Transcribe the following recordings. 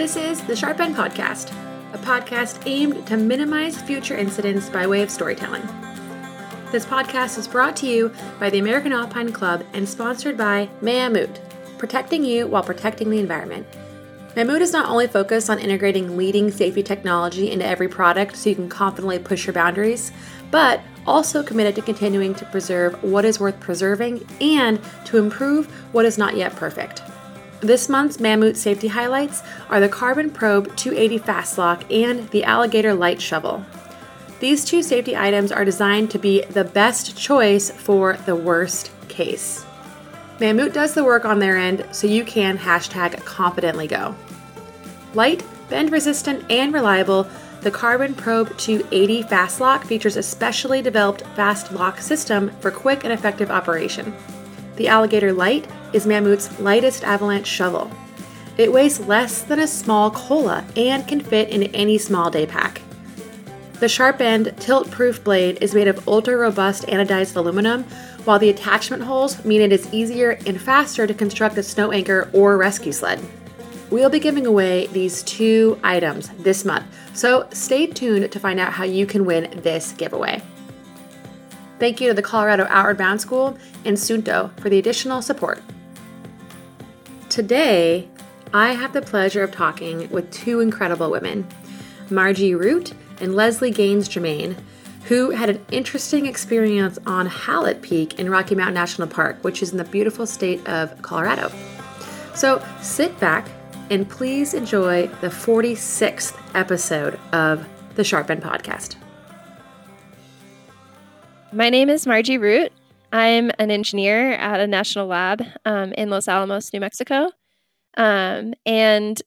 This is the Sharp End Podcast, a podcast aimed to minimize future incidents by way of storytelling. This podcast is brought to you by the American Alpine Club and sponsored by Mammut, protecting you while protecting the environment. Mammut is not only focused on integrating leading safety technology into every product so you can confidently push your boundaries, but also committed to continuing to preserve what is worth preserving and to improve what is not yet perfect. This month's Mammut safety highlights are the Carbon Probe 280 Fast Lock and the Alugator Light Shovel. These two safety items are designed to be the best choice for the worst case. Mammut does the work on their end so you can hashtag confidently go. Light, bend resistant, and reliable, the Carbon Probe 280 Fast Lock features a specially developed fast lock system for quick and effective operation. The Alugator Light is Mammut's lightest avalanche shovel. It weighs less than a small cola and can fit in any small day pack. The sharp end, tilt proof blade is made of ultra robust anodized aluminum, while the attachment holes mean it is easier and faster to construct a snow anchor or rescue sled. We'll be giving away these two items this month, so stay tuned to find out how you can win this giveaway. Thank you to the Colorado Outward Bound School and Suunto for the additional support. Today, I have the pleasure of talking with two incredible women, Margie Root and Leslie Gains-Germain, who had an interesting experience on Hallett Peak in Rocky Mountain National Park, which is in the beautiful state of Colorado. So sit back and please enjoy the 46th episode of the Sharp End Podcast. My name is Margie Root. I'm an engineer at a national lab um, in Los Alamos, New Mexico. Um, and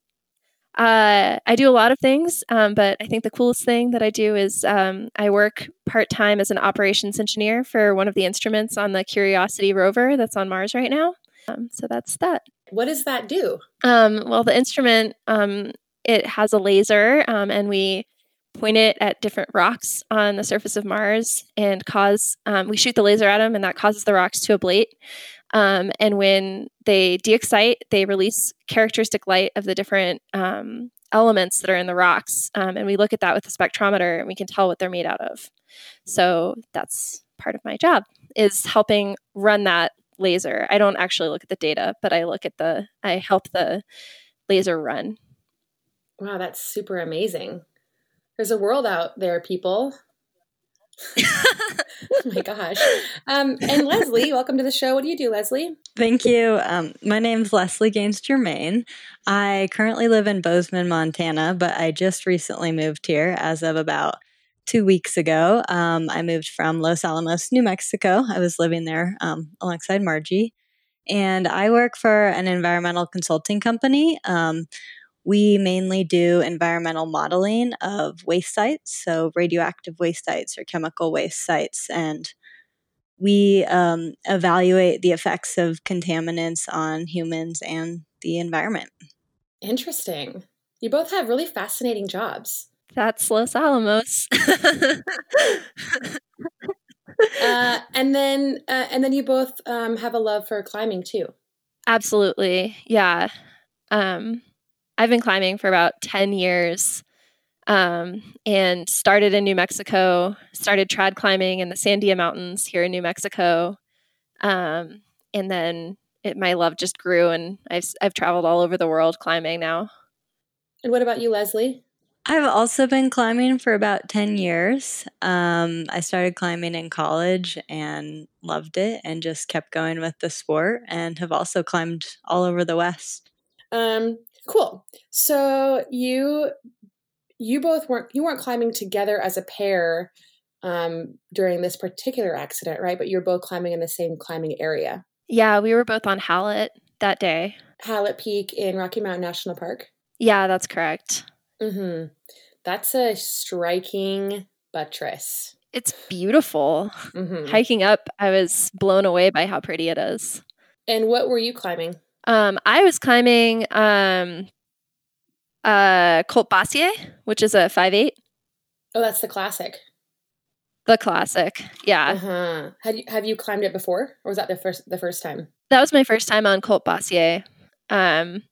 uh, I do a lot of things, um, but I think the coolest thing that I do is um, I work part time as an operations engineer for one of the instruments on the Curiosity rover that's on Mars right now. Um, so that's that. What does that do? Um, well, the instrument it has a laser, and we point it at different rocks on the surface of Mars and cause, um, we shoot the laser at them and that causes the rocks to ablate. Um, and when they de-excite, they release characteristic light of the different um, elements that are in the rocks. Um, and we look at that with the spectrometer and we can tell what they're made out of. So that's part of my job is helping run that laser. I don't actually look at the data, but I look at the, I help the laser run. Wow, that's super amazing. There's a world out there, people. oh my gosh. Um, and Leslie, welcome to the show. What do you do, Leslie? Thank you. Um, my is Leslie Gains-Germain. I currently live in Bozeman, Montana, but I just recently moved here as of about two weeks ago. Um, I moved from Los Alamos, New Mexico. I was living there um, alongside Margie. And I work for an environmental consulting company. Um, we mainly do environmental modeling of waste sites, so radioactive waste sites or chemical waste sites, and we um, evaluate the effects of contaminants on humans and the environment. Interesting. You both have really fascinating jobs. That's Los Alamos. uh, and then, uh, and then you both um, have a love for climbing too. Absolutely, yeah. Um, I've been climbing for about 10 years um, and started in New Mexico, started trad climbing in the Sandia Mountains here in New Mexico. Um, and then it, my love just grew, and I've, I've traveled all over the world climbing now. And what about you, Leslie? I've also been climbing for about 10 years. Um, I started climbing in college and loved it and just kept going with the sport and have also climbed all over the West. Um, Cool. So you you both weren't you weren't climbing together as a pair um, during this particular accident, right? But you're both climbing in the same climbing area. Yeah, we were both on Hallett that day. Hallett Peak in Rocky Mountain National Park. Yeah, that's correct. Mm-hmm. That's a striking buttress. It's beautiful. Mm-hmm. Hiking up, I was blown away by how pretty it is. And what were you climbing? Um, I was climbing um, uh, Culp-Bossier, which is a five eight. Oh, that's the classic. The classic, yeah. Uh-huh. Have you have you climbed it before, or was that the first the first time? That was my first time on Culp-Bossier. Um,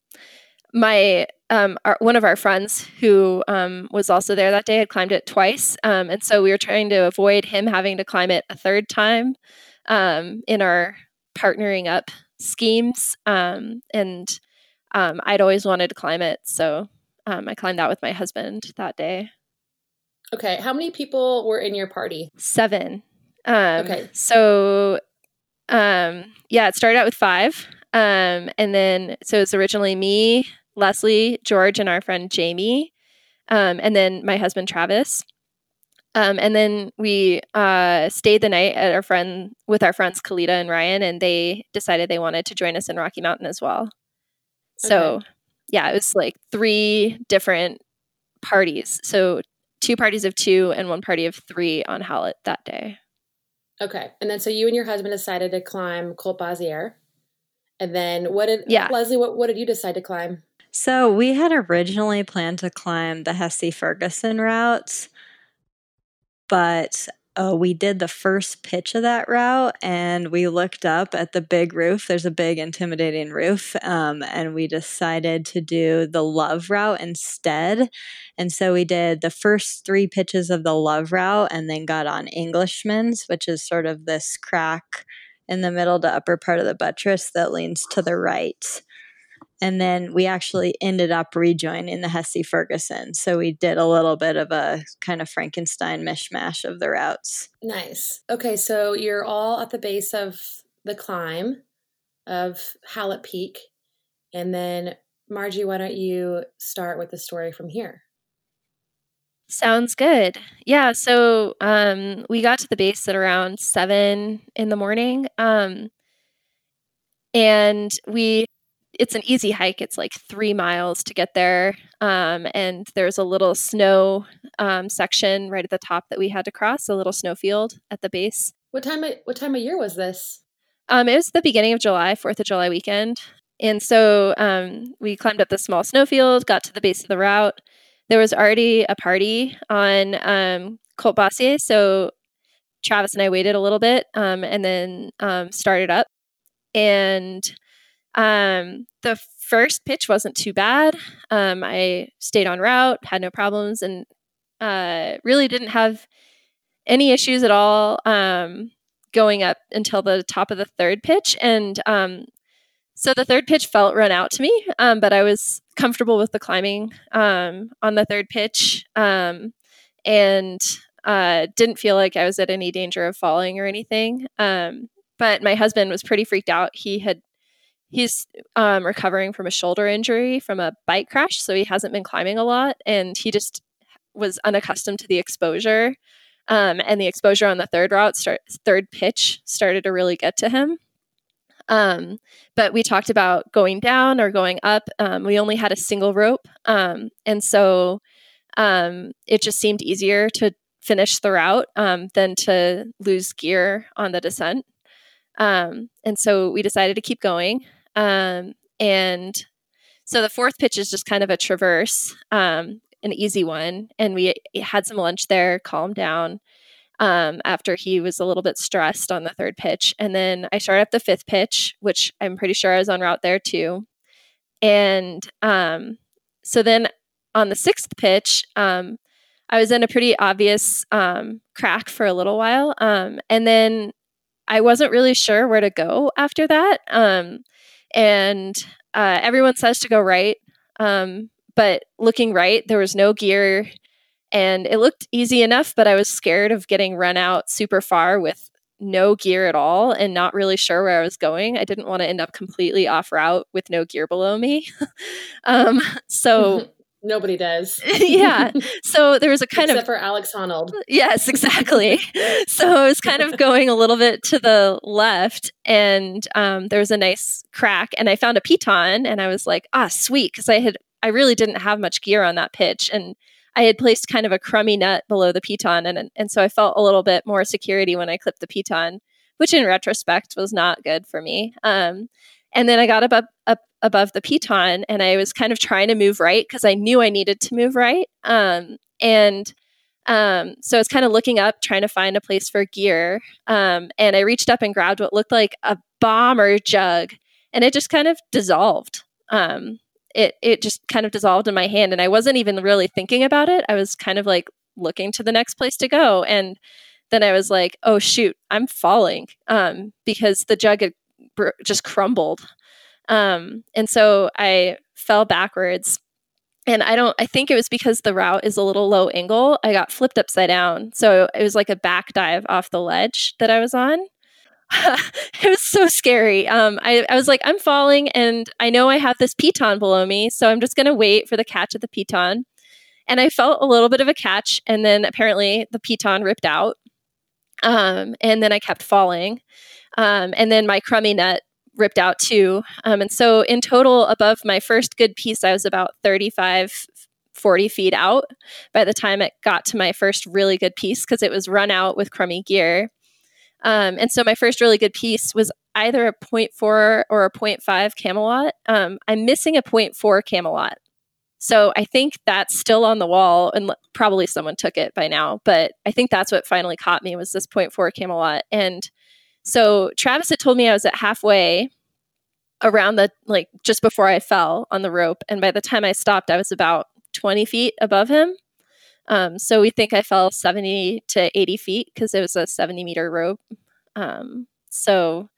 my um, our, one of our friends who um, was also there that day had climbed it twice, um, and so we were trying to avoid him having to climb it a third time um, in our partnering up schemes. Um, and um, I'd always wanted to climb it, so I climbed that with my husband that day. Okay, how many people were in your party? Seven. okay, so yeah, it started out with five. Um, and then, so it's originally me, Leslie, George, and our friend Jamie, um, and then my husband Travis. Um, and then we uh, stayed the night at our friend with our friends Kalita and Ryan, and they decided they wanted to join us in Rocky Mountain as well. So, okay. yeah, it was like three different parties. So, two parties of two and one party of three on Hallett that day. Okay, and then so you and your husband decided to climb Culp-Bossier. And then what did yeah. Leslie, what, what did you decide to climb? So we had originally planned to climb the Hesse Ferguson routes, but uh, we did the first pitch of that route and we looked up at the big roof. There's a big, intimidating roof. Um, and we decided to do the love route instead. And so we did the first three pitches of the love route and then got on Englishman's, which is sort of this crack in the middle to upper part of the buttress that leans to the right. And then we actually ended up rejoining the Hesse Ferguson. So we did a little bit of a kind of Frankenstein mishmash of the routes. Nice. Okay, so you're all at the base of the climb of Hallett Peak. And then, Margie, why don't you start with the story from here? Sounds good. Yeah. So um, we got to the base at around seven in the morning. Um, and we, it's an easy hike. It's like three miles to get there. Um, and there's a little snow um, section right at the top that we had to cross, a little snowfield at the base. What time of, what time of year was this? Um, it was the beginning of July, 4th of July weekend. And so um, we climbed up the small snowfield, got to the base of the route there was already a party on um, Culp-Bossier, so Travis and I waited a little bit um, and then um, started up. And um, the first pitch wasn't too bad. Um, I stayed on route, had no problems, and uh, really didn't have any issues at all um, going up until the top of the third pitch. And um, so the third pitch felt run out to me, um, but I was comfortable with the climbing um, on the third pitch um, and uh, didn't feel like I was at any danger of falling or anything. Um, but my husband was pretty freaked out. He had he's um, recovering from a shoulder injury from a bike crash, so he hasn't been climbing a lot, and he just was unaccustomed to the exposure. Um, and the exposure on the third route, start, third pitch, started to really get to him. Um, but we talked about going down or going up. Um, we only had a single rope. Um, and so um, it just seemed easier to finish the route um, than to lose gear on the descent. And so we decided to keep going. And so the fourth pitch is just kind of a traverse, um, an easy one. And we had some lunch there, calmed down um, after he was a little bit stressed on the third pitch. And then I started up the fifth pitch, which I'm pretty sure I was on route there too. And um, so then on the sixth pitch, um, I was in a pretty obvious um, crack for a little while. Um, and then I wasn't really sure where to go after that. Um, and uh, everyone says to go right. but looking right, there was no gear and it looked easy enough, but I was scared of getting run out super far with no gear at all and not really sure where I was going. I didn't want to end up completely off route with no gear below me. um, so nobody does. yeah. So there was a kind Except of for Alex Honnold. Yes, exactly. so I was kind of going a little bit to the left, and um, there was a nice crack, and I found a piton, and I was like, ah, sweet, because I had I really didn't have much gear on that pitch, and I had placed kind of a crummy nut below the piton, and and so I felt a little bit more security when I clipped the piton, which in retrospect was not good for me. Um, and then I got up, up, up above the piton, and I was kind of trying to move right because I knew I needed to move right. Um, and um, so I was kind of looking up, trying to find a place for gear. Um, and I reached up and grabbed what looked like a bomber jug, and it just kind of dissolved. Um, it it just kind of dissolved in my hand, and I wasn't even really thinking about it. I was kind of like looking to the next place to go, and then I was like, "Oh shoot, I'm falling," um, because the jug had br- just crumbled, um, and so I fell backwards. And I don't, I think it was because the route is a little low angle. I got flipped upside down. So it was like a back dive off the ledge that I was on. it was so scary. Um, I, I was like, I'm falling, and I know I have this piton below me, so I'm just going to wait for the catch of the piton. And I felt a little bit of a catch, and then apparently the piton ripped out. Um, and then I kept falling. Um, and then my crummy net ripped out too. Um, and so in total, above my first good piece, I was about 35, 40 feet out by the time it got to my first really good piece because it was run out with crummy gear. Um, and so my first really good piece was either a 0.4 or a 0.5 Camalot. Um, I'm missing a 0.4 Camalot. So I think that's still on the wall, and probably someone took it by now. But I think that's what finally caught me was this 0.4 Camalot. And so Travis had told me I was at halfway around the like just before I fell on the rope, and by the time I stopped, I was about 20 feet above him. Um, so we think I fell 70 to 80 feet because it was a 70 meter rope. Um, so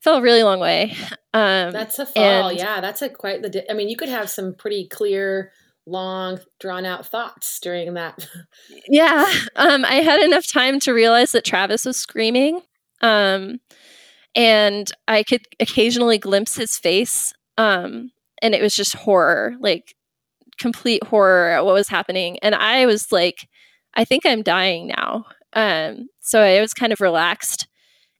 fell a really long way. Um, that's a fall. And, yeah, that's a quite the. Di- I mean, you could have some pretty clear, long, drawn out thoughts during that. yeah, um, I had enough time to realize that Travis was screaming, um, and I could occasionally glimpse his face, um, and it was just horror, like complete horror at what was happening. And I was like, I think I'm dying now. Um, so I was kind of relaxed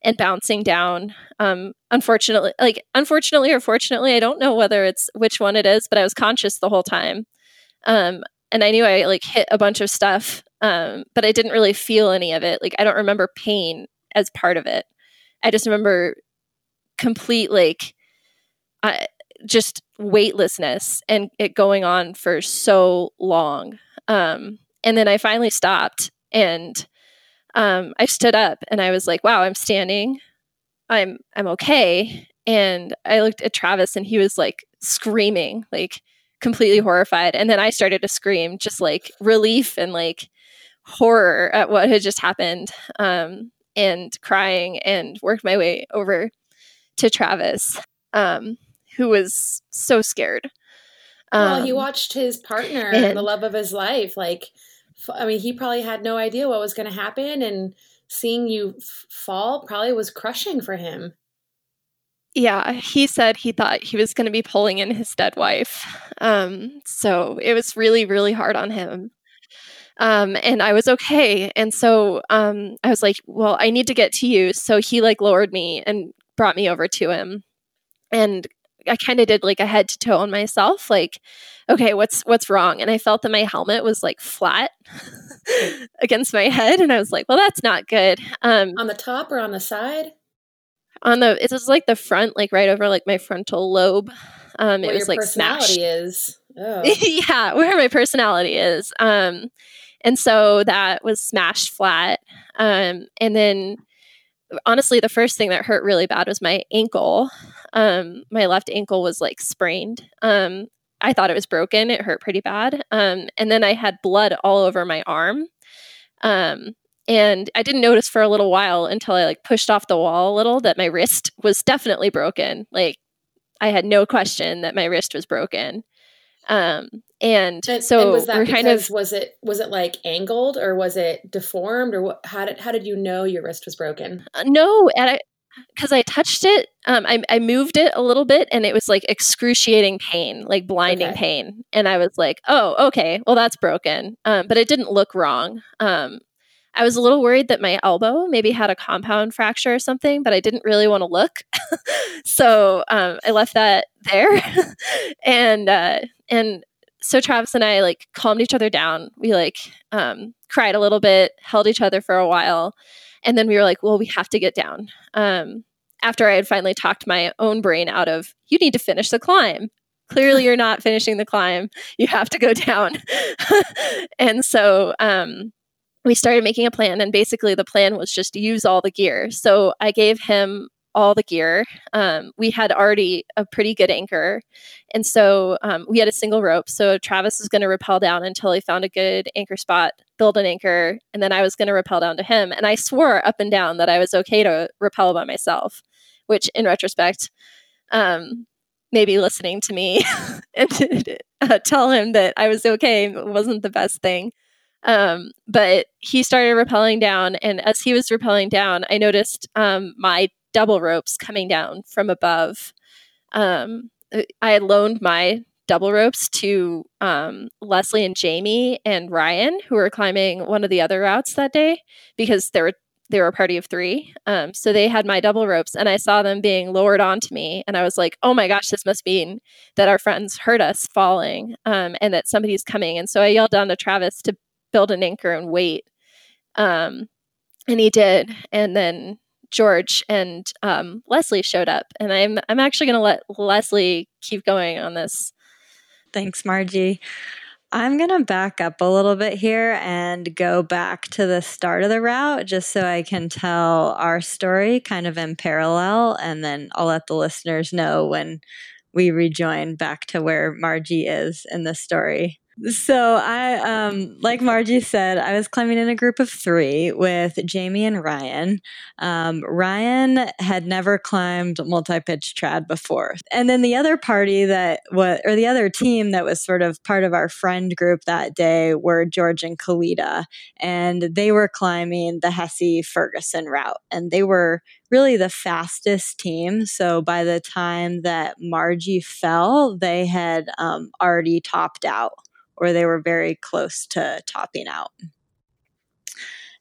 and bouncing down. Um, unfortunately, like unfortunately or fortunately, I don't know whether it's which one it is, but I was conscious the whole time. Um, and I knew I like hit a bunch of stuff, um, but I didn't really feel any of it. Like I don't remember pain as part of it. I just remember complete like just weightlessness and it going on for so long. Um, and then I finally stopped and um, I stood up and I was like, wow, I'm standing. I'm I'm okay. And I looked at Travis and he was like screaming, like completely horrified. And then I started to scream, just like relief and like horror at what had just happened. Um, and crying and worked my way over to Travis. Um, who was so scared. Um, well, he um, watched his partner, and, the love of his life. Like, I mean, he probably had no idea what was going to happen, and seeing you f- fall probably was crushing for him. Yeah, he said he thought he was going to be pulling in his dead wife. Um, so it was really, really hard on him. Um, and I was okay. And so um, I was like, well, I need to get to you. So he like lowered me and brought me over to him. And I kind of did like a head to toe on myself, like, okay, what's what's wrong? And I felt that my helmet was like flat against my head, and I was like, well, that's not good. Um, on the top or on the side? On the it was like the front, like right over like my frontal lobe. Um, it was like personality smashed. is. Oh. yeah, where my personality is. Um, and so that was smashed flat. Um, and then honestly, the first thing that hurt really bad was my ankle. Um, my left ankle was like sprained. Um, I thought it was broken. It hurt pretty bad. Um, and then I had blood all over my arm. Um, and I didn't notice for a little while until I like pushed off the wall a little that my wrist was definitely broken. Like I had no question that my wrist was broken. Um, and, so and was that we're kind of was it was it like angled or was it deformed or what? How did how did you know your wrist was broken? Uh, no, and I because I touched it, um, I, I moved it a little bit and it was like excruciating pain, like blinding okay. pain. And I was like, oh, okay, well, that's broken. Um, but it didn't look wrong. Um, I was a little worried that my elbow maybe had a compound fracture or something, but I didn't really want to look. so um, I left that there. and, uh, and so Travis and I like calmed each other down. We like um, cried a little bit, held each other for a while. And then we were like, well, we have to get down. Um, after I had finally talked my own brain out of, you need to finish the climb. Clearly, you're not finishing the climb. You have to go down. and so um, we started making a plan. And basically, the plan was just use all the gear. So I gave him all the gear. Um, we had already a pretty good anchor. And so um, we had a single rope. So Travis was going to rappel down until he found a good anchor spot, build an anchor, and then I was going to rappel down to him. And I swore up and down that I was okay to rappel by myself, which in retrospect, um, maybe listening to me and uh, tell him that I was okay wasn't the best thing. Um, but he started rappelling down, and as he was rappelling down, I noticed um, my double ropes coming down from above. Um, I had loaned my double ropes to um, Leslie and Jamie and Ryan, who were climbing one of the other routes that day because there were they were a party of three. Um, so they had my double ropes, and I saw them being lowered onto me, and I was like, "Oh my gosh, this must mean that our friends heard us falling, um, and that somebody's coming." And so I yelled down to Travis to build an anchor and wait, um, and he did. And then George and um, Leslie showed up, and I'm I'm actually going to let Leslie keep going on this. Thanks, Margie. I'm going to back up a little bit here and go back to the start of the route just so I can tell our story kind of in parallel. And then I'll let the listeners know when we rejoin back to where Margie is in the story. So I, um, like Margie said, I was climbing in a group of three with Jamie and Ryan. Um, Ryan had never climbed multi-pitch trad before, and then the other party that was, or the other team that was sort of part of our friend group that day were George and Kalita, and they were climbing the Hesse Ferguson route, and they were really the fastest team. So by the time that Margie fell, they had um, already topped out or they were very close to topping out.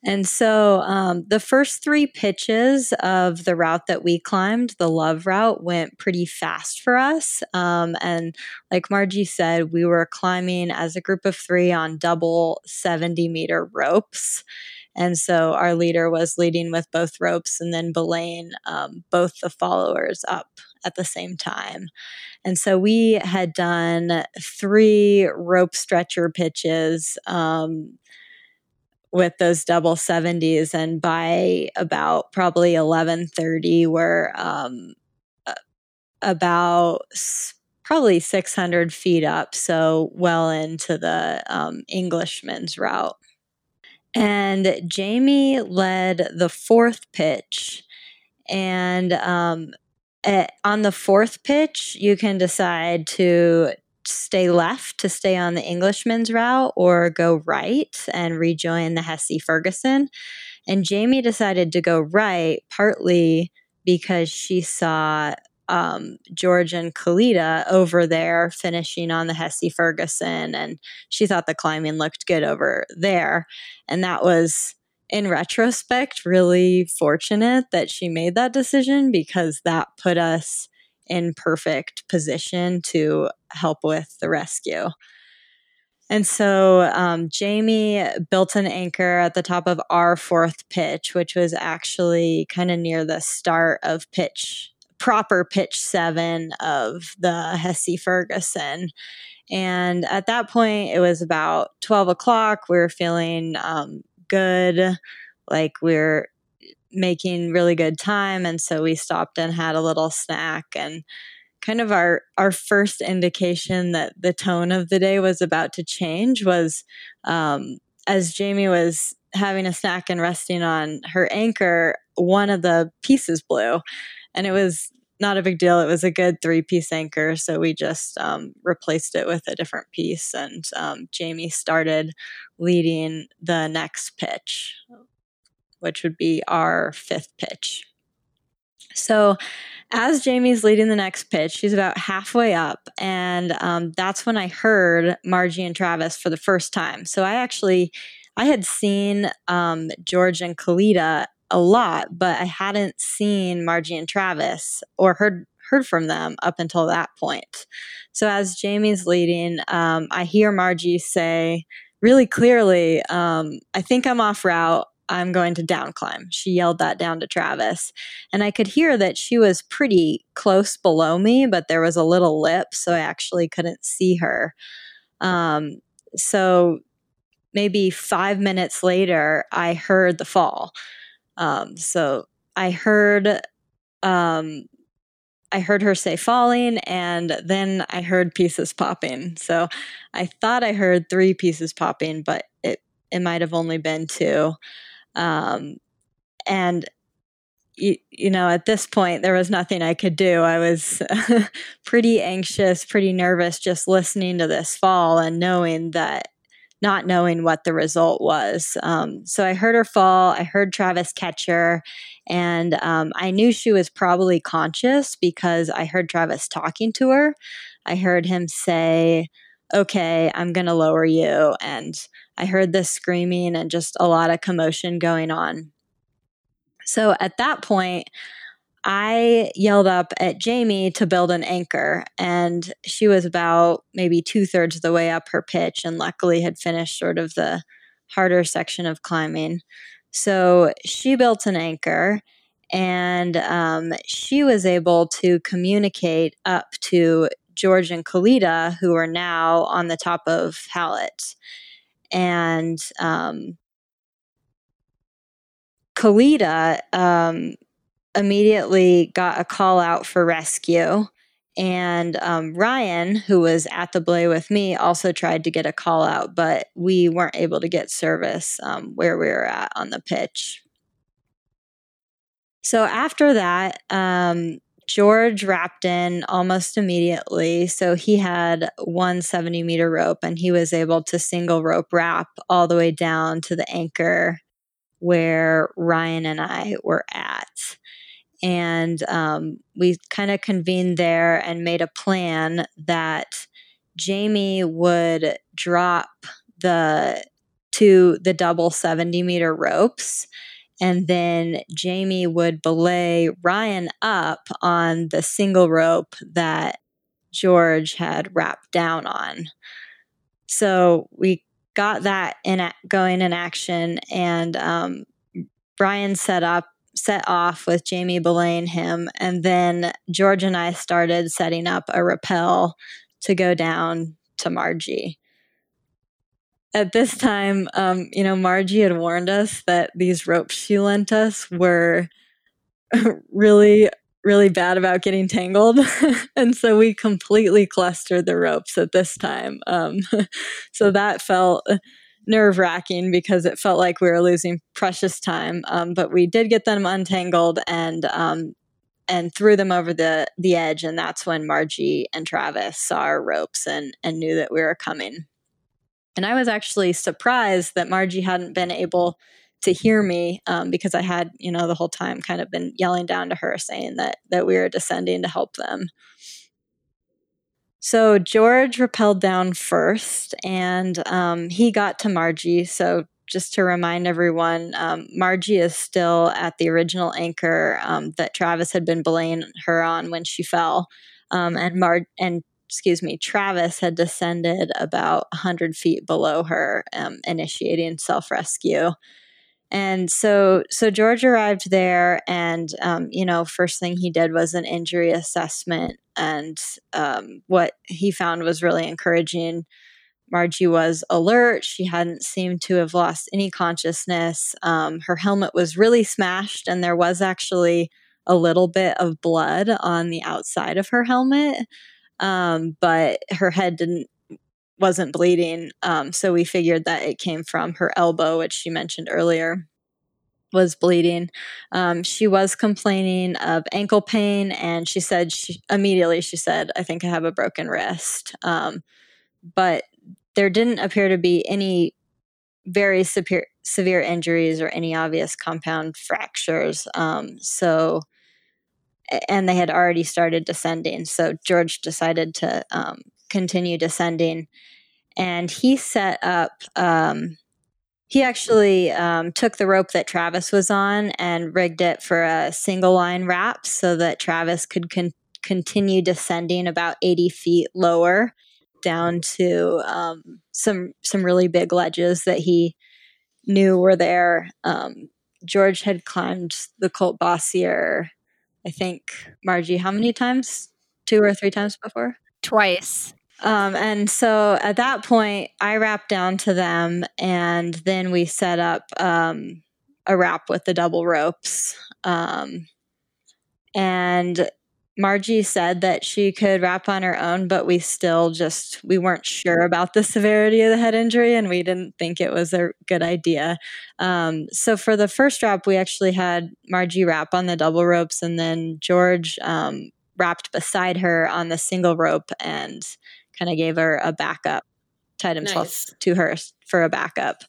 And so um, the first three pitches of the route that we climbed, the love route, went pretty fast for us. Um, and like Margie said, we were climbing as a group of three on double 70 meter ropes. And so our leader was leading with both ropes and then belaying um, both the followers up at the same time. And so we had done three rope stretcher pitches um, with those double 70s. And by about probably 1130, we're um, about probably 600 feet up. So well into the um, Englishman's route. And Jamie led the fourth pitch. And um, at, on the fourth pitch, you can decide to stay left to stay on the Englishman's route or go right and rejoin the Hesse Ferguson. And Jamie decided to go right partly because she saw um, George and Kalita over there finishing on the Hesse Ferguson, and she thought the climbing looked good over there. And that was in retrospect, really fortunate that she made that decision because that put us in perfect position to help with the rescue. And so um, Jamie built an anchor at the top of our fourth pitch, which was actually kind of near the start of pitch, proper pitch seven of the Hesse Ferguson. And at that point, it was about 12 o'clock. We were feeling um, good. Like we're making really good time. And so we stopped and had a little snack and kind of our our first indication that the tone of the day was about to change was um, as Jamie was having a snack and resting on her anchor, one of the pieces blew, and it was not a big deal. It was a good three piece anchor. So we just um, replaced it with a different piece. And um, Jamie started leading the next pitch, which would be our fifth pitch. So as Jamie's leading the next pitch, she's about halfway up. And um, that's when I heard Margie and Travis for the first time. So I actually. I had seen um, George and Kalita a lot, but I hadn't seen Margie and Travis or heard heard from them up until that point. So as Jamie's leading, um, I hear Margie say really clearly, um, "I think I'm off route. I'm going to down climb." She yelled that down to Travis, and I could hear that she was pretty close below me, but there was a little lip, so I actually couldn't see her. Um, so maybe five minutes later, I heard the fall. Um, so I heard um, I heard her say falling, and then I heard pieces popping. So I thought I heard three pieces popping, but it it might have only been two. Um, and you, you know, at this point, there was nothing I could do. I was pretty anxious, pretty nervous, just listening to this fall and knowing that not knowing what the result was. Um, so I heard her fall. I heard Travis catch her. And um, I knew she was probably conscious because I heard Travis talking to her. I heard him say, Okay, I'm going to lower you. And I heard this screaming and just a lot of commotion going on. So at that point, I yelled up at Jamie to build an anchor, and she was about maybe two thirds of the way up her pitch, and luckily had finished sort of the harder section of climbing. So she built an anchor, and um, she was able to communicate up to George and Kalita, who are now on the top of Hallett. And um, Kalita um, immediately got a call out for rescue. And um, Ryan, who was at the belay with me, also tried to get a call out, but we weren't able to get service um, where we were at on the pitch. So after that, um, George rapped in almost immediately. So he had one 70 meter rope and he was able to single rope rap all the way down to the anchor where Ryan and I were at. And um, we kind of convened there and made a plan that Jamie would drop the to the double 70 meter ropes. And then Jamie would belay Ryan up on the single rope that George had rapped down on. So we got that in a- going in action, and um, Brian set up set off with Jamie belaying him, and then George and I started setting up a rappel to go down to Margie. At this time, um, you know, Margie had warned us that these ropes she lent us were really really bad about getting tangled. and so we completely clustered the ropes at this time. Um, so that felt nerve wracking because it felt like we were losing precious time. Um, but we did get them untangled and um, and threw them over the the edge, and that's when Margie and Travis saw our ropes and and knew that we were coming. And I was actually surprised that Margie hadn't been able to hear me um, because I had, you know, the whole time kind of been yelling down to her saying that that we were descending to help them. So George rappelled down first, and um, he got to Margie. So just to remind everyone, um, Margie is still at the original anchor um, that Travis had been belaying her on when she fell, um, and Mar and excuse me, Travis had descended about 100 feet below her, um, initiating self rescue. And so, so George arrived there, and um, you know, first thing he did was an injury assessment, and um, what he found was really encouraging. Margie was alert. She hadn't seemed to have lost any consciousness. Um, her helmet was really smashed, and there was actually a little bit of blood on the outside of her helmet, um, but her head didn't wasn't bleeding. Um, so we figured that it came from her elbow, which she mentioned earlier was bleeding. Um, she was complaining of ankle pain, and she said she immediately she said, "I think I have a broken wrist." Um, but there didn't appear to be any very severe severe injuries or any obvious compound fractures. Um, so, and they had already started descending. So George decided to um, continue descending. And he set up, um, he actually um, took the rope that Travis was on and rigged it for a single line rap so that Travis could con- continue descending about 80 feet lower down to um, some some really big ledges that he knew were there. Um, George had climbed the Culp-Bossier, I think, Margie, how many times? Two or three times before? Twice. Um, and so at that point, I rapped down to them, and then we set up um, a rap with the double ropes. Um, and Margie said that she could rap on her own, but we still just we weren't sure about the severity of the head injury, and we didn't think it was a good idea. Um, so for the first rap, we actually had Margie rap on the double ropes, and then George um, rapped beside her on the single rope and kind of gave her a backup, tied himself nice. to her for a backup.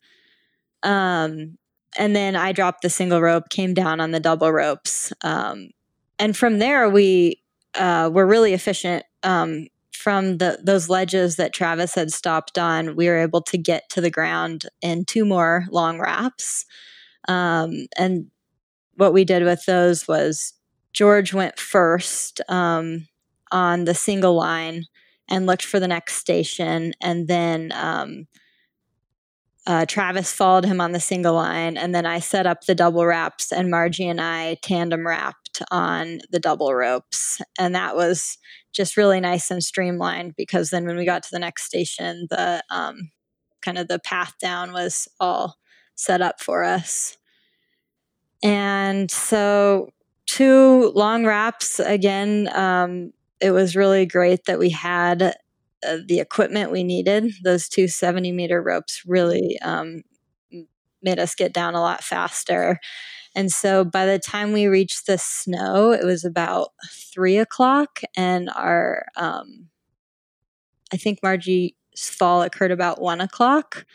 Um, and then I dropped the single rope, came down on the double ropes. Um, and from there we uh, were really efficient um, from the those ledges that Travis had stopped on. We were able to get to the ground in two more long raps, um, and what we did with those was George went first um, on the single line and looked for the next station, and then um, uh, Travis followed him on the single line, and then I set up the double raps, and Margie and I tandem rapped on the double ropes. And that was just really nice and streamlined because then when we got to the next station, the um, kind of the path down was all set up for us. And so, two long raps again. Um, it was really great that we had uh, the equipment we needed. Those two 70 meter ropes really um, made us get down a lot faster. And so by the time we reached the snow, it was about three o'clock, and our, um, I think Margie's fall occurred about one o'clock.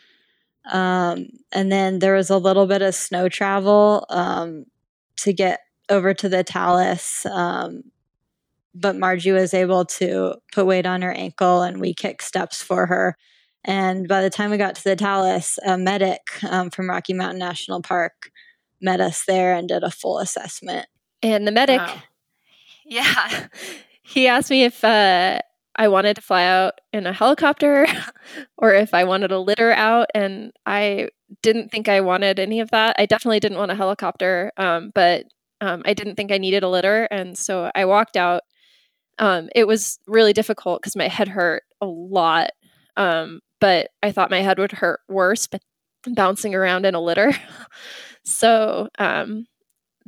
Um, and then there was a little bit of snow travel um, to get over to the talus. Um, but Margie was able to put weight on her ankle and we kicked steps for her. And by the time we got to the talus, a medic um, from Rocky Mountain National Park met us there and did a full assessment. And the medic, wow. yeah, he asked me if uh, I wanted to fly out in a helicopter or if I wanted a litter out. And I didn't think I wanted any of that. I definitely didn't want a helicopter, um, but um, I didn't think I needed a litter. And so I walked out um, it was really difficult because my head hurt a lot. Um, but I thought my head would hurt worse, but bouncing around in a litter. so um,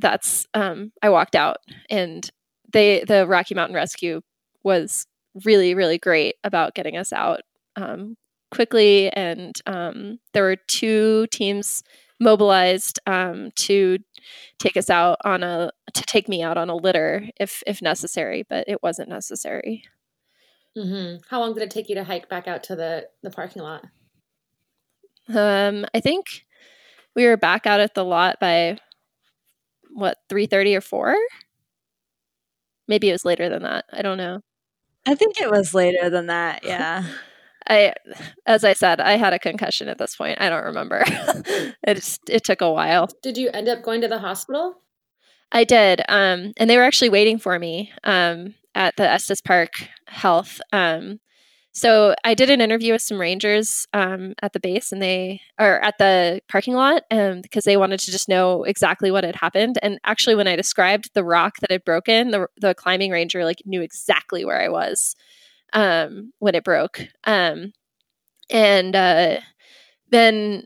that's um, I walked out, and they the Rocky Mountain Rescue was really really great about getting us out um, quickly, and there were two teams mobilized um, to take us out on a to take me out on a litter if if necessary, but it wasn't necessary. Mm-hmm. How long did it take you to hike back out to the the parking lot? Um, I think we were back out at the lot by what three thirty or four. Maybe it was later than that. I don't know. I think it was later than that. Yeah. I, as I said, I had a concussion at this point. I don't remember. it just, it took a while. Did you end up going to the hospital? I did, um, and they were actually waiting for me um, at the Estes Park Health. Um, so I did an interview with some rangers um, at the base, and they or at the parking lot, um, because they wanted to just know exactly what had happened. And actually, when I described the rock that had broken, the the climbing ranger like knew exactly where I was um, when it broke. Um, and uh, then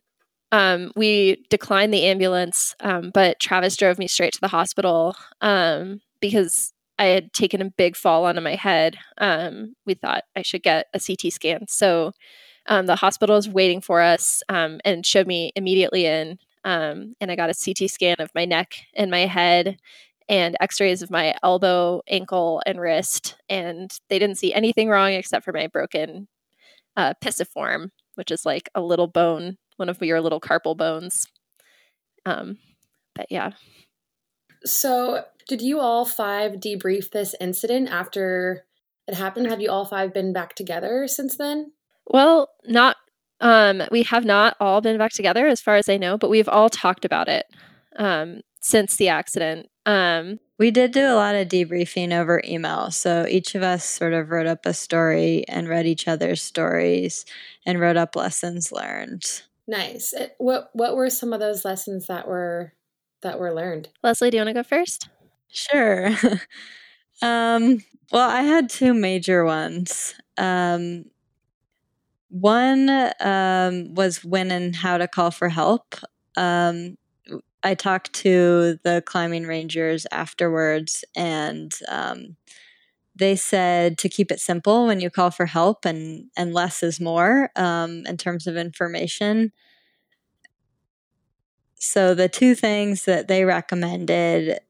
um, we declined the ambulance, um, but Travis drove me straight to the hospital um, because I had taken a big fall onto my head. Um, we thought I should get a CT scan. So um, the hospital was waiting for us um, and showed me immediately in. Um, and I got a CT scan of my neck and my head and x-rays of my elbow ankle and wrist and they didn't see anything wrong except for my broken uh, pisiform which is like a little bone one of your little carpal bones. Um, but yeah. So did you all five debrief this incident after it happened? Have you all five been back together since then? Well not um, we have not all been back together as far as i know but we've all talked about it um, since the accident um, we did do a lot of debriefing over email. So each of us sort of wrote up a story and read each other's stories and wrote up lessons learned. Nice. What what were some of those lessons that were that were learned? Leslie, do you want to go first? Sure. um, well, I had two major ones. Um, one um, was when and how to call for help. Um, I talked to the climbing rangers afterwards, and um, they said to keep it simple when you call for help, and and less is more um, in terms of information. So the two things that they recommended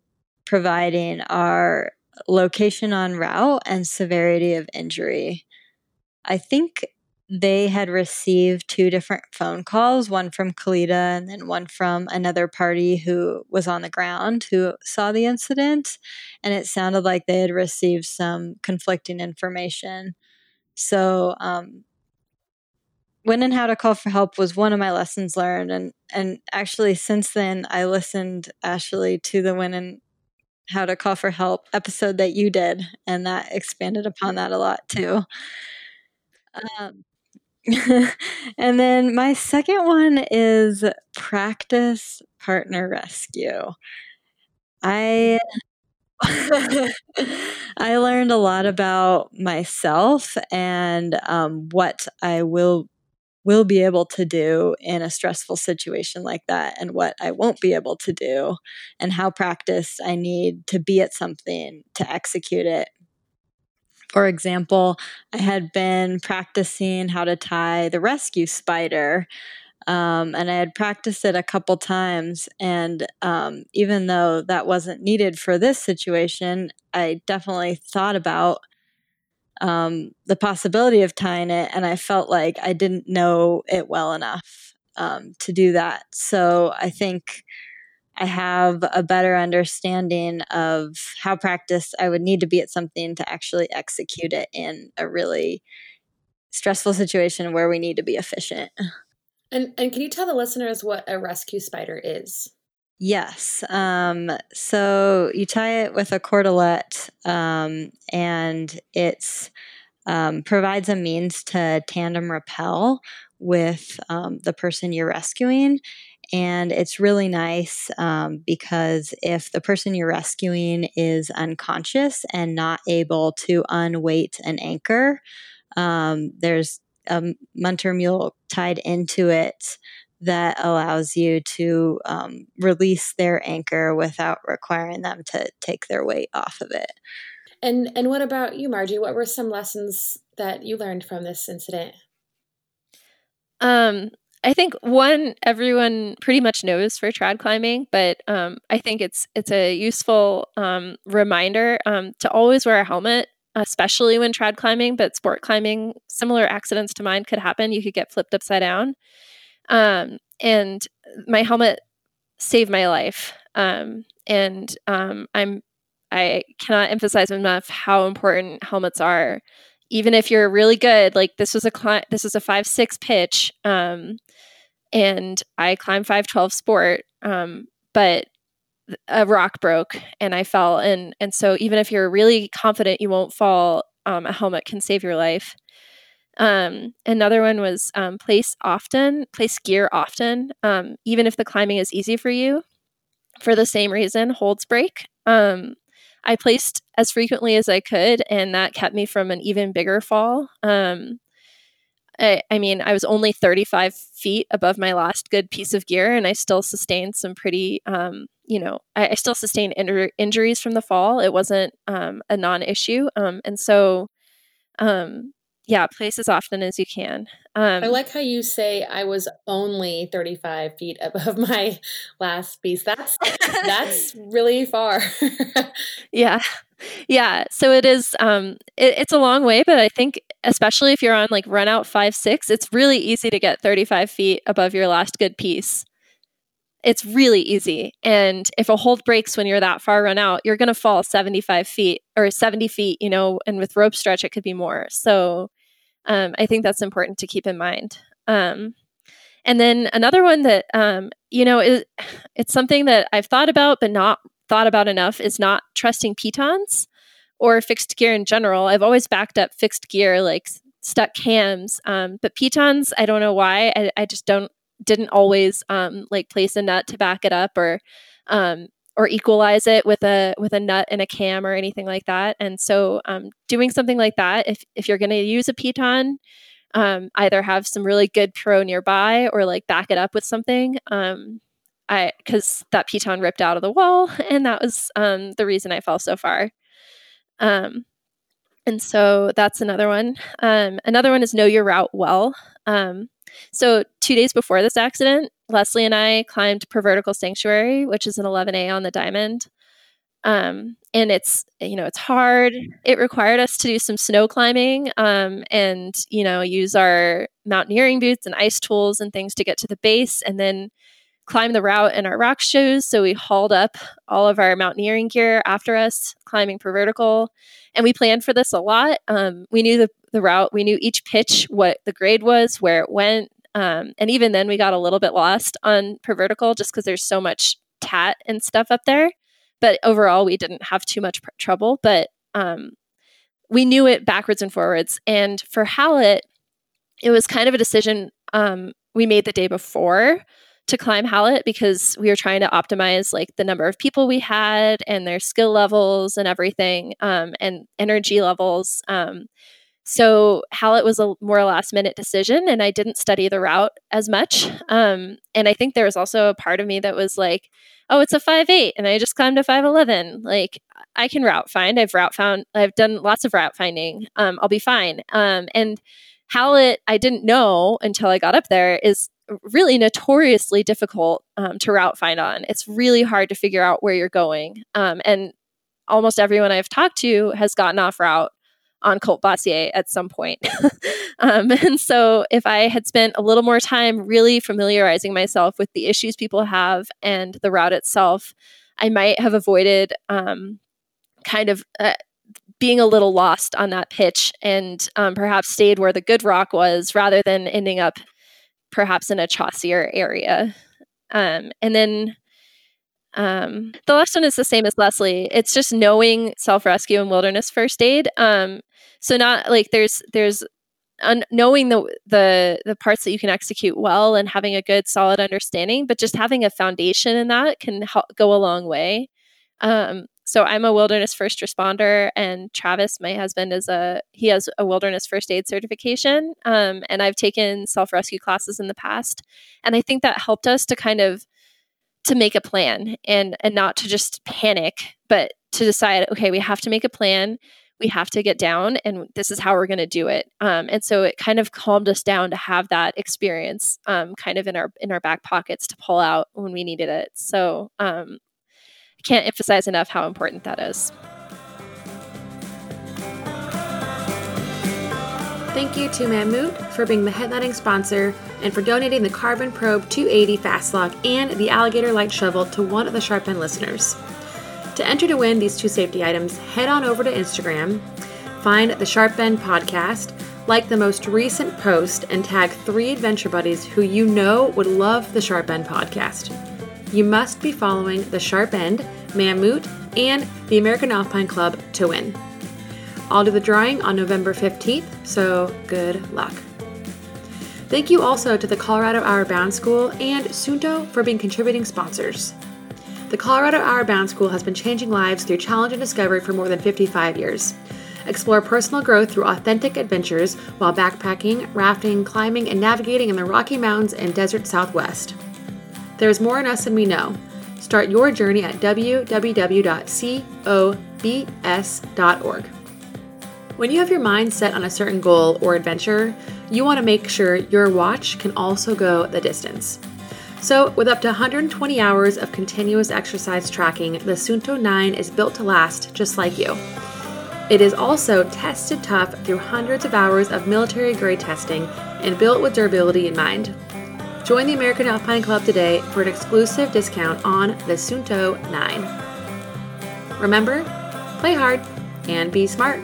providing are location on route and severity of injury. I think they had received two different phone calls one from Kalitta and then one from another party who was on the ground who saw the incident. And it sounded like they had received some conflicting information. So, um, when and how to call for help was one of my lessons learned and and actually since then i listened Ashley, to the when and how to call for help episode that you did and that expanded upon that a lot too um, and then my second one is practice partner rescue. I I learned a lot about myself and um, what I will will be able to do in a stressful situation like that and what I won't be able to do and how practiced I need to be at something to execute it for example, I had been practicing how to tie the rescue spider. Um, and I had practiced it a couple times. And um, even though that wasn't needed for this situation, I definitely thought about um, the possibility of tying it. And I felt like I didn't know it well enough um, to do that. So I think I have a better understanding of how practice I would need to be at something to actually execute it in a really stressful situation where we need to be efficient. And and can you tell the listeners what a rescue spider is? Yes. Um, so you tie it with a cordelette, um, and it's um, provides a means to tandem rappel with um, the person you're rescuing. And it's really nice um, because if the person you're rescuing is unconscious and not able to unweight an anchor, um, there's a munter mule tied into it that allows you to um, release their anchor without requiring them to take their weight off of it. And and what about you, Margie? What were some lessons that you learned from this incident? Um, I think one everyone pretty much knows for trad climbing, but um, I think it's it's a useful um, reminder um, to always wear a helmet, especially when trad climbing. But sport climbing, similar accidents to mine could happen. You could get flipped upside down, um, and my helmet saved my life. Um, and um, I'm I cannot emphasize enough how important helmets are even if you're really good like this was a cli- this was a 5-6 pitch um, and i climbed 512 sport um, but a rock broke and i fell. And and so even if you're really confident you won't fall um, a helmet can save your life. Um, another one was um, place often place gear often um, even if the climbing is easy for you for the same reason holds break um, I placed as frequently as I could, and that kept me from an even bigger fall. Um, I, I, mean, I was only 35 feet above my last good piece of gear, and I still sustained some pretty, um, you know, I, I still sustained injuries from the fall. It wasn't um, a non issue. Um, and so, um, yeah, place as often as you can. Um, I like how you say I was only 35 feet above my last piece. That's that's really far. yeah. Yeah. So it is um it, it's a long way, but I think especially if you're on like run out five, six, it's really easy to get 35 feet above your last good piece. It's really easy. And if a hold breaks when you're that far run out, you're gonna fall 75 feet or 70 feet, you know, and with rope stretch it could be more. So um, I think that's important to keep in mind. Um, and then another one that um, you know is it's something that I've thought about but not thought about enough is not trusting pitons or fixed gear in general. I've always backed up fixed gear like stuck cams, um, but pitons I don't know why I, I just don't didn't always um, like place a nut to back it up or um, or equalize it with a with a nut and a cam or anything like that. And so, um, doing something like that, if if you're going to use a piton, um, either have some really good pro nearby or like back it up with something. Um, I because that piton ripped out of the wall, and that was um, the reason I fell so far. Um, and so that's another one. Um, another one is know your route well. Um, so two days before this accident, Leslie and I climbed Pervertical Sanctuary, which is an 11A on the diamond. Um, and it's you know it's hard. It required us to do some snow climbing um, and you know use our mountaineering boots and ice tools and things to get to the base, and then climb the route in our rock shoes. So we hauled up all of our mountaineering gear after us, climbing Pervertical, and we planned for this a lot. Um, we knew the the route. We knew each pitch, what the grade was, where it went, um, and even then we got a little bit lost on Pervertical just because there's so much tat and stuff up there. But overall, we didn't have too much pr- trouble. But um, we knew it backwards and forwards. And for Hallett, it was kind of a decision um, we made the day before to climb Hallett because we were trying to optimize like the number of people we had and their skill levels and everything um, and energy levels. Um, so Hallett was a more last minute decision, and I didn't study the route as much. Um, and I think there was also a part of me that was like, "Oh, it's a five eight, and I just climbed a five eleven. Like I can route find. I've route found. I've done lots of route finding. Um, I'll be fine." Um, and Hallett, I didn't know until I got up there, is really notoriously difficult um, to route find on. It's really hard to figure out where you're going, um, and almost everyone I've talked to has gotten off route on Culp-Bossier at some point. um, and so, if I had spent a little more time really familiarizing myself with the issues people have and the route itself, I might have avoided um, kind of uh, being a little lost on that pitch and um, perhaps stayed where the good rock was rather than ending up perhaps in a chossier area. Um, and then um, the last one is the same as Leslie. It's just knowing self rescue and wilderness first aid. Um, so not like there's there's un- knowing the the the parts that you can execute well and having a good solid understanding, but just having a foundation in that can help go a long way. Um, so I'm a wilderness first responder, and Travis, my husband, is a he has a wilderness first aid certification, um, and I've taken self rescue classes in the past, and I think that helped us to kind of to make a plan and and not to just panic, but to decide, okay, we have to make a plan we have to get down and this is how we're going to do it. Um, and so it kind of calmed us down to have that experience um, kind of in our in our back pockets to pull out when we needed it. So um, i can't emphasize enough how important that is. Thank you to Mammut for being the headlining sponsor and for donating the Carbon Probe 280 Fast Lock and the Alugator Light Shovel to one of the Sharp End listeners. To enter to win these two safety items, head on over to Instagram, find the Sharp End podcast, like the most recent post, and tag three adventure buddies who you know would love the Sharp End podcast. You must be following the Sharp End, Mammut, and the American Alpine Club to win. I'll do the drawing on November 15th, so good luck. Thank you also to the Colorado Outward Bound School and Suunto for being contributing sponsors. The Colorado Outward Bound School has been changing lives through challenge and discovery for more than 55 years. Explore personal growth through authentic adventures while backpacking, rafting, climbing, and navigating in the Rocky Mountains and desert Southwest. There is more in us than we know. Start your journey at www.cobs.org. When you have your mind set on a certain goal or adventure, you want to make sure your watch can also go the distance. So, with up to 120 hours of continuous exercise tracking, the Suunto 9 is built to last just like you. It is also tested tough through hundreds of hours of military grade testing and built with durability in mind. Join the American Alpine Club today for an exclusive discount on the Suunto 9. Remember, play hard and be smart.